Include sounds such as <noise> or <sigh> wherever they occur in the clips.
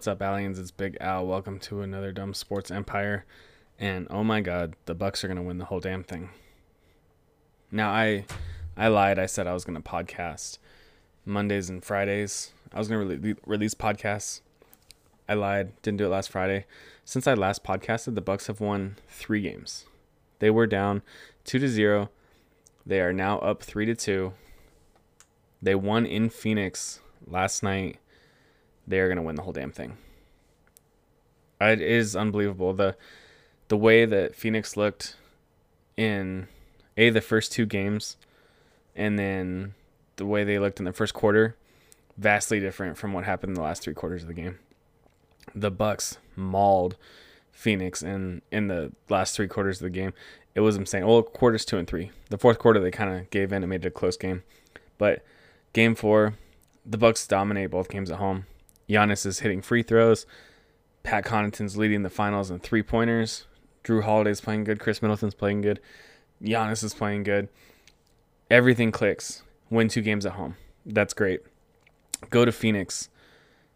What's up, aliens? It's Big Al. Welcome to another dumb sports empire. And oh my god, the Bucks are gonna win the whole damn thing. Now I I lied. I said I was gonna podcast Mondays and Fridays. I was gonna re- release podcasts. I lied. Didn't do it last Friday. Since I last podcasted, the Bucks have won three games. They were down two to zero. They are now up three to two. They won in Phoenix last night they are going to win the whole damn thing. It is unbelievable the the way that Phoenix looked in a the first two games, and then the way they looked in the first quarter, vastly different from what happened in the last three quarters of the game. The Bucks mauled Phoenix in in the last three quarters of the game. It was insane. Well, quarters two and three. The fourth quarter they kind of gave in and made it a close game, but game four, the Bucks dominate both games at home. Giannis is hitting free throws. Pat Connaughton's leading the finals in three pointers. Jrue Holiday's playing good. Khris Middleton's playing good. Giannis is playing good. Everything clicks. Win two games at home. That's great. Go to Phoenix.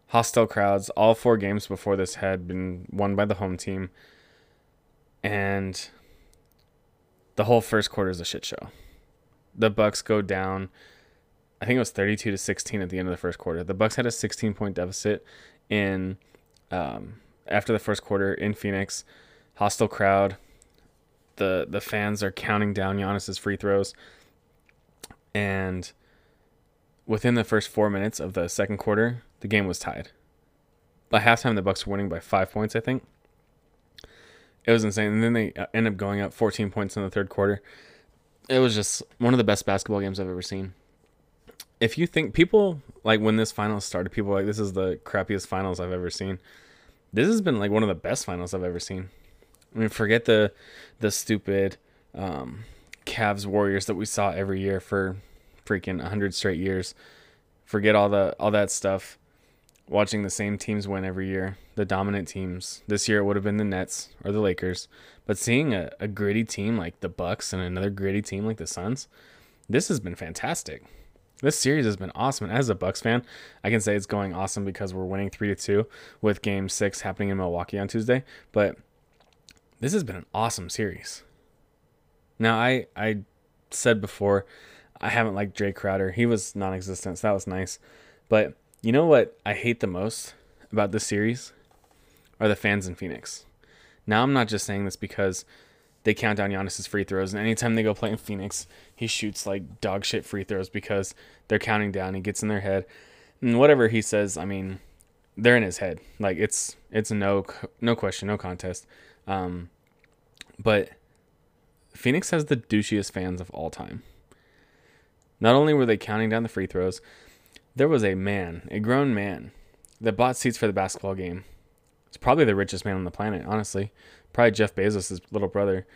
Hostile crowds. All four games before this had been won by the home team. And the whole first quarter is a shit show. The Bucks go down I think it was 32 to 16 at the end of the first quarter. The Bucks had a 16 point deficit in um, after the first quarter in Phoenix. Hostile crowd. The the fans are counting down Giannis's free throws. And within the first 4 minutes of the second quarter, the game was tied. By halftime the Bucks were winning by 5 points, I think. It was insane. And then they uh, end up going up 14 points in the third quarter. It was just one of the best basketball games I've ever seen if you think people like when this finals started, people like this is the crappiest finals I've ever seen. This has been like one of the best finals I've ever seen. I mean, forget the the stupid um, Cavs Warriors that we saw every year for freaking hundred straight years. Forget all the all that stuff. Watching the same teams win every year, the dominant teams. This year it would have been the Nets or the Lakers, but seeing a, a gritty team like the Bucks and another gritty team like the Suns, this has been fantastic. This series has been awesome. And as a Bucks fan, I can say it's going awesome because we're winning three to two with Game Six happening in Milwaukee on Tuesday. But this has been an awesome series. Now, I I said before, I haven't liked Jae Crowder. He was non-existent. So that was nice. But you know what I hate the most about this series are the fans in Phoenix. Now I'm not just saying this because they count down Giannis's free throws, and anytime they go play in Phoenix, he shoots like dog shit free throws because they're counting down. He gets in their head, and whatever he says, I mean, they're in his head. Like it's it's no no question, no contest. Um, but Phoenix has the douchiest fans of all time. Not only were they counting down the free throws, there was a man, a grown man, that bought seats for the basketball game. It's probably the richest man on the planet, honestly probably Jeff Bezos' little brother,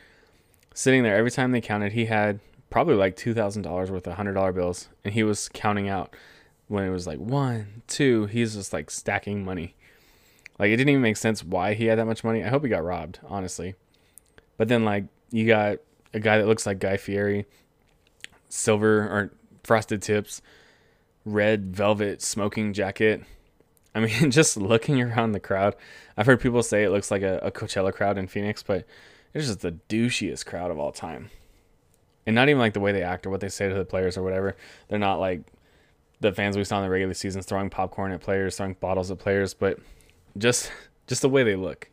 sitting there every time they counted. He had probably like two thousand dollars worth of hundred dollar bills, and he was counting out when it was like one, two. He's just like stacking money. Like it didn't even make sense why he had that much money. I hope he got robbed, honestly. But then like you got a guy that looks like Guy Fieri, silver or frosted tips, red velvet smoking jacket, I mean, <laughs> just looking around the crowd, I've heard people say it looks like a, a Coachella crowd in Phoenix, but it's just the douchiest crowd of all time. And not even like the way they act or what they say to the players or whatever. They're not like the fans we saw in the regular seasons throwing popcorn at players, throwing bottles at players, but just <laughs> just the way they look.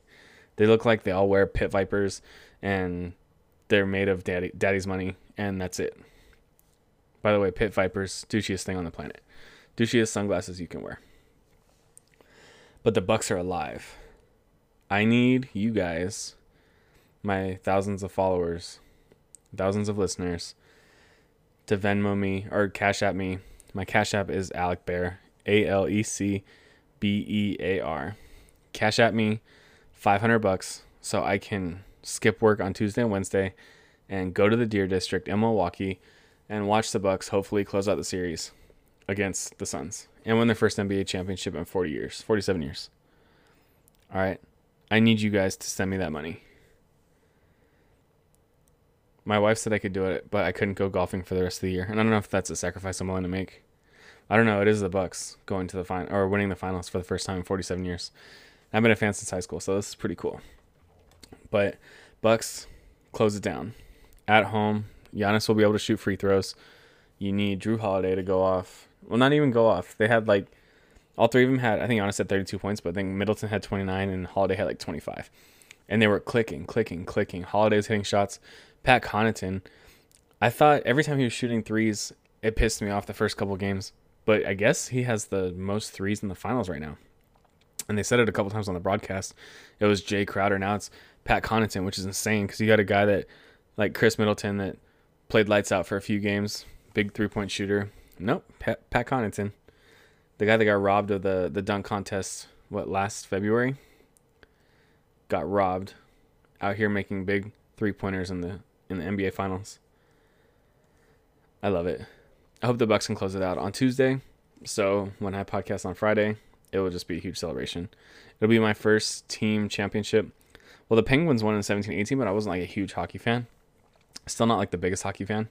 They look like they all wear pit vipers and they're made of daddy daddy's money and that's it. By the way, pit vipers, douchiest thing on the planet. Douchiest sunglasses you can wear but the Bucks are alive. I need you guys, my thousands of followers, thousands of listeners, to Venmo me or Cash App me. My Cash App is Alec Bear, A L E C B E A R. Cash App me 500 bucks so I can skip work on Tuesday and Wednesday and go to the Deer District in Milwaukee and watch the Bucks hopefully close out the series against the Suns and win their first NBA championship in 40 years, 47 years. All right. I need you guys to send me that money. My wife said I could do it, but I couldn't go golfing for the rest of the year. And I don't know if that's a sacrifice I'm willing to make. I don't know. It is the Bucks going to the final or winning the finals for the first time in 47 years. I've been a fan since high school, so this is pretty cool. But Bucks close it down at home. Giannis will be able to shoot free throws. You need Jrue Holiday to go off. Well, not even go off. They had like all three of them had. I think Giannis had 32 points, but I think Middleton had 29 and Holiday had like 25. And they were clicking, clicking, clicking. Holiday was hitting shots. Pat Connaughton. I thought every time he was shooting threes, it pissed me off the first couple games but I guess he has the most threes in the finals right now. And they said it a couple times on the broadcast. It was Jae Crowder. Now it's Pat Connaughton, which is insane because you got a guy that, like Khris Middleton, that played lights out for a few games, big three point shooter. Nope, Pat, Pat Connaughton, the guy that got robbed of the the dunk contest. What last February? Got robbed, out here making big three pointers in the in the NBA finals. I love it. I hope the Bucks can close it out on Tuesday. So when I podcast on Friday, it will just be a huge celebration. It'll be my first team championship. Well, the Penguins won in 17-18, but I wasn't like a huge hockey fan. Still not like the biggest hockey fan.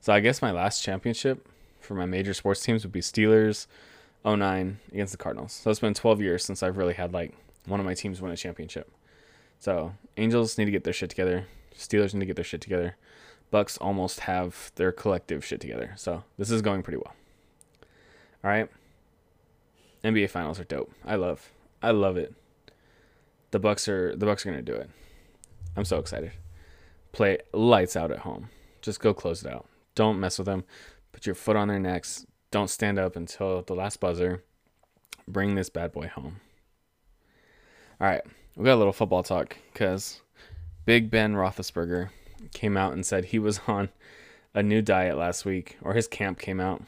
So I guess my last championship for my major sports teams would be Steelers 09 against the Cardinals. So it's been 12 years since I've really had like one of my teams win a championship. So Angels need to get their shit together. Steelers need to get their shit together. Bucks almost have their collective shit together. So this is going pretty well. All right. NBA finals are dope. I love I love it. The Bucks are the Bucks are going to do it. I'm so excited. Play lights out at home. Just go close it out. Don't mess with them. Put your foot on their necks. Don't stand up until the last buzzer. Bring this bad boy home. All right, we got a little football talk because Big Ben Roethlisberger came out and said he was <laughs> on a new diet last week, or his camp came out.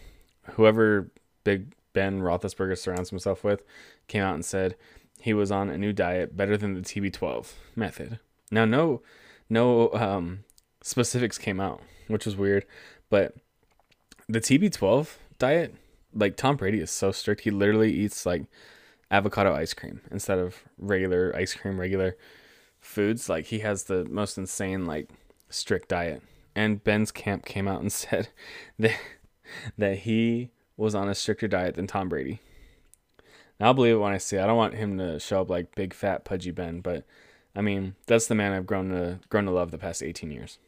Whoever Big Ben Roethlisberger surrounds himself with came out and said he was on a new diet better than the TB12 method. Now, no, no um, specifics came out, which was weird, but the TB12 diet, like Tom Brady is so strict. He literally eats like avocado ice cream instead of regular ice cream, regular foods. Like he has the most insane like strict diet. And Ben's camp came out and <laughs> said that that he was on a stricter diet than Tom Brady. I'll believe it when I see it. I don't want him to show up like big fat pudgy Ben, but I mean that's the man I've grown to grown to love the past 18 years.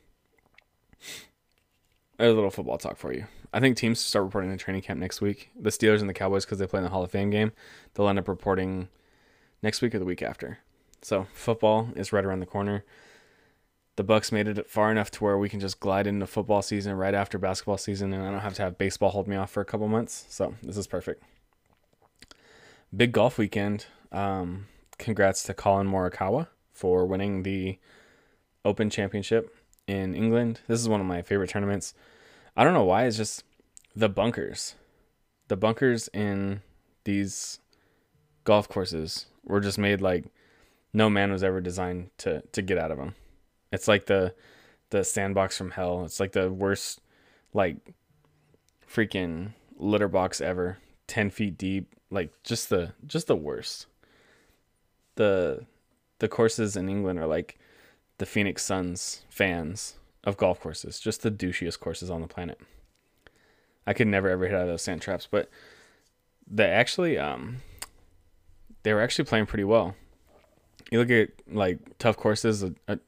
A little football talk for you. I think teams start reporting to training camp next week. The Steelers and the Cowboys, because they play in the Hall of Fame game, they'll end up reporting next week or the week after. So football is right around the corner the Bucks made it far enough to where we can just glide into football season right after basketball season, and I don't have to have baseball hold me off for a couple months. So this is perfect. Big golf weekend. Um, congrats to Collin Morikawa for winning the Open Championship in England. This is one of my favorite tournaments. I don't know why. It's just the bunkers. The bunkers in these golf courses were just made like no man was ever designed to to get out of them. It's like the the sandbox from hell. It's like the worst like freaking litter box ever. Ten feet deep. Like just the just the worst. The the courses in England are like the Phoenix Suns fans of golf courses. Just the douchiest courses on the planet. I could never ever hit out of those sand traps, but they actually um they were actually playing pretty well. You look at like tough courses, a, a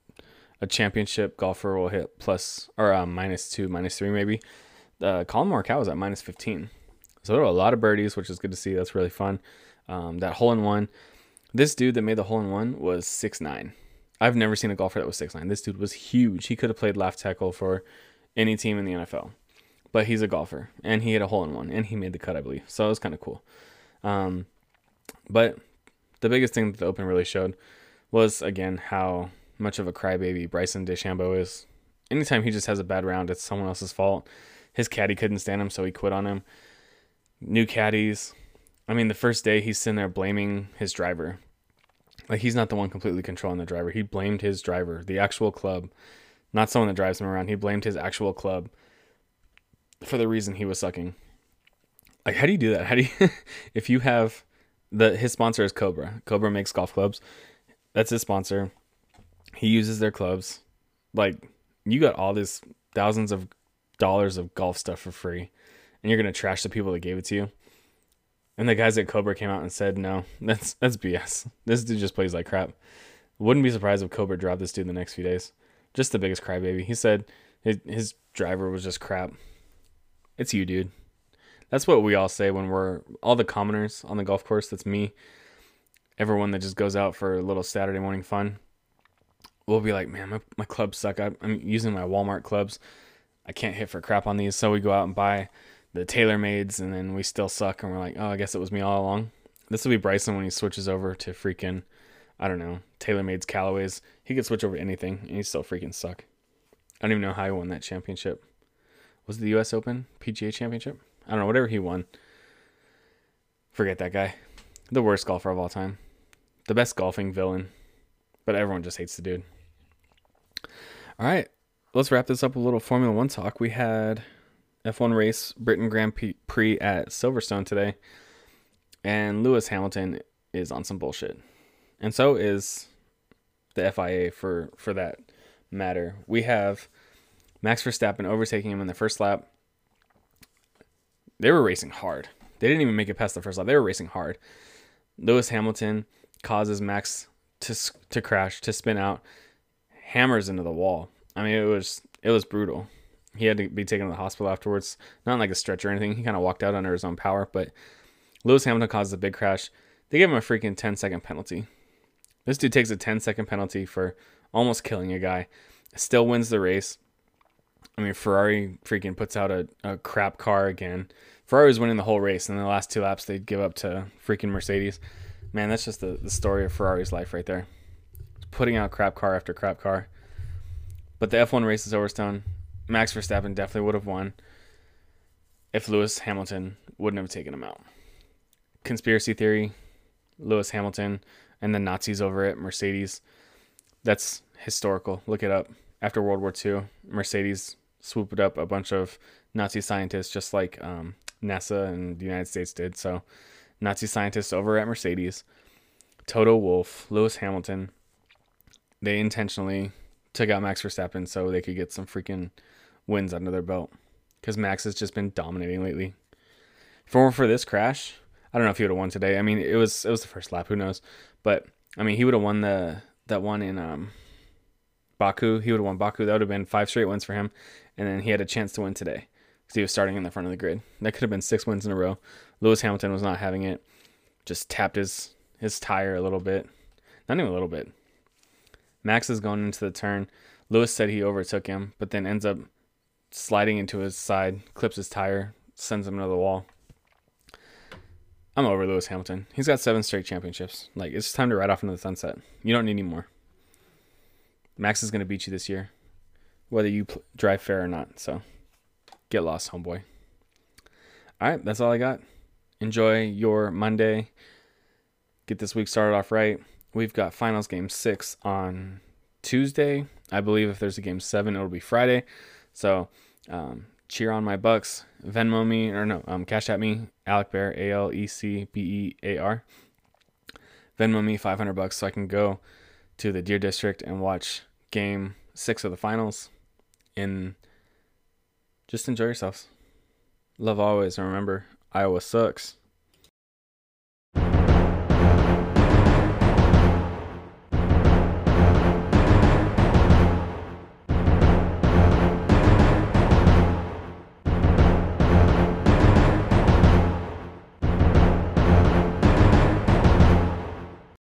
a championship golfer will hit plus or uh, minus two, minus three maybe. Uh, Collin Morikawa was at minus 15. So there were a lot of birdies, which is good to see. That's really fun. Um, that hole in one. This dude that made the hole in one was six nine. I've never seen a golfer that was six nine. This dude was huge. He could have played left tackle for any team in the NFL. But he's a golfer, and he hit a hole in one, and he made the cut, I believe. So it was kind of cool. Um, but the biggest thing that the Open really showed was, again, how much of a crybaby Bryson DeChambeau is. Anytime he just has a bad round, it's someone else's fault. His caddy couldn't stand him, so he quit on him. New caddies. I mean, the first day he's sitting there blaming his driver. Like he's not the one completely controlling the driver. He blamed his driver, the actual club, not someone that drives him around. He blamed his actual club for the reason he was sucking. Like, how do you do that? How do you, <laughs> if you have the his sponsor is Cobra. Cobra makes golf clubs. That's his sponsor. He uses their clubs. Like you got all this thousands of dollars of golf stuff for free. and you're gonna trash the people that gave it to you. And the guys at Cobra came out and said, "No, <laughs> that's that's BS. This dude just plays like crap." Wouldn't be surprised if Cobra dropped this dude in the next few days. Just the biggest crybaby. He said his, his driver was just crap. It's you, dude. That's what we all say when we're all the commoners on the golf course. That's me. Everyone that just goes out for a little Saturday morning fun. We'll be like, man, my, my clubs suck. I, I'm using my Walmart clubs. I can't hit for crap on these. So we go out and buy the TaylorMades and then we still suck. And we're like, oh, I guess it was me all along. This will be Bryson when he switches over to freaking, I don't know, TaylorMade's Callaways. He could switch over to anything and he still freaking suck. I don't even know how he won that championship. Was it the U.S. Open PGA Championship? I don't know. Whatever he won. Forget that guy. The worst golfer of all time. The best golfing villain. But everyone just hates the dude. All right. Let's wrap this up with a little Formula One talk. We had F1 race, Britain Grand Prix at Silverstone today. And Lewis Hamilton is on some bullshit. And so is the FIA for, for that matter. We have Max Verstappen overtaking him in the first lap. They were racing hard. They didn't even make it past the first lap. They were racing hard. Lewis Hamilton causes Max to to crash, to spin out, hammers into the wall. I mean, it was it was brutal. He had to be taken to the hospital afterwards. Not like a stretcher or anything. He kind of walked out under his own power. But Lewis Hamilton causes a big crash. They gave him a freaking 10 second penalty. This dude takes a 10 second penalty for almost killing a guy. Still wins the race. I mean, Ferrari freaking puts out a, a crap car again. Ferrari was winning the whole race, and the last two laps they'd give up to freaking Mercedes. Man, that's just the, the story of Ferrari's life right there. Putting out crap car after crap car. But the F1 race is Silverstone. Max Verstappen definitely would have won if Lewis Hamilton wouldn't have taken him out. Conspiracy theory Lewis Hamilton and the Nazis over at Mercedes. That's historical. Look it up. After World War II, Mercedes swooped up a bunch of Nazi scientists, just like um, NASA and the United States did. So, Nazi scientists over at Mercedes, Toto Wolff, Lewis Hamilton, they intentionally took out Max Verstappen so they could get some freaking wins under their belt. Because Max has just been dominating lately. For for this crash, I don't know if he would have won today. I mean, it was it was the first lap. Who knows? But I mean, he would have won the that one in um, Baku. He would have won Baku. That would have been five straight wins for him, and then he had a chance to win today because he was starting in the front of the grid. That could have been six wins in a row. Lewis Hamilton was not having it. Just tapped his his tire a little bit, not even a little bit. Max is going into the turn. Lewis said he overtook him, but then ends up sliding into his side, clips his tire, sends him into the wall. I'm over Lewis Hamilton. He's got seven straight championships. Like it's time to ride off into the sunset. You don't need any more. Max is gonna beat you this year, whether you pl- drive fair or not. So get lost, homeboy. All right, that's all I got. Enjoy your Monday. Get this week started off right. We've got finals game six on Tuesday. I believe if there's a game seven, it'll be Friday. So um, cheer on my Bucks. Venmo me or no, um, cash at me. Alec Bear, A L E C B E A R. Venmo me 500 bucks so I can go to the Deer District and watch game six of the finals. And just enjoy yourselves. Love always. And remember, Iowa sucks.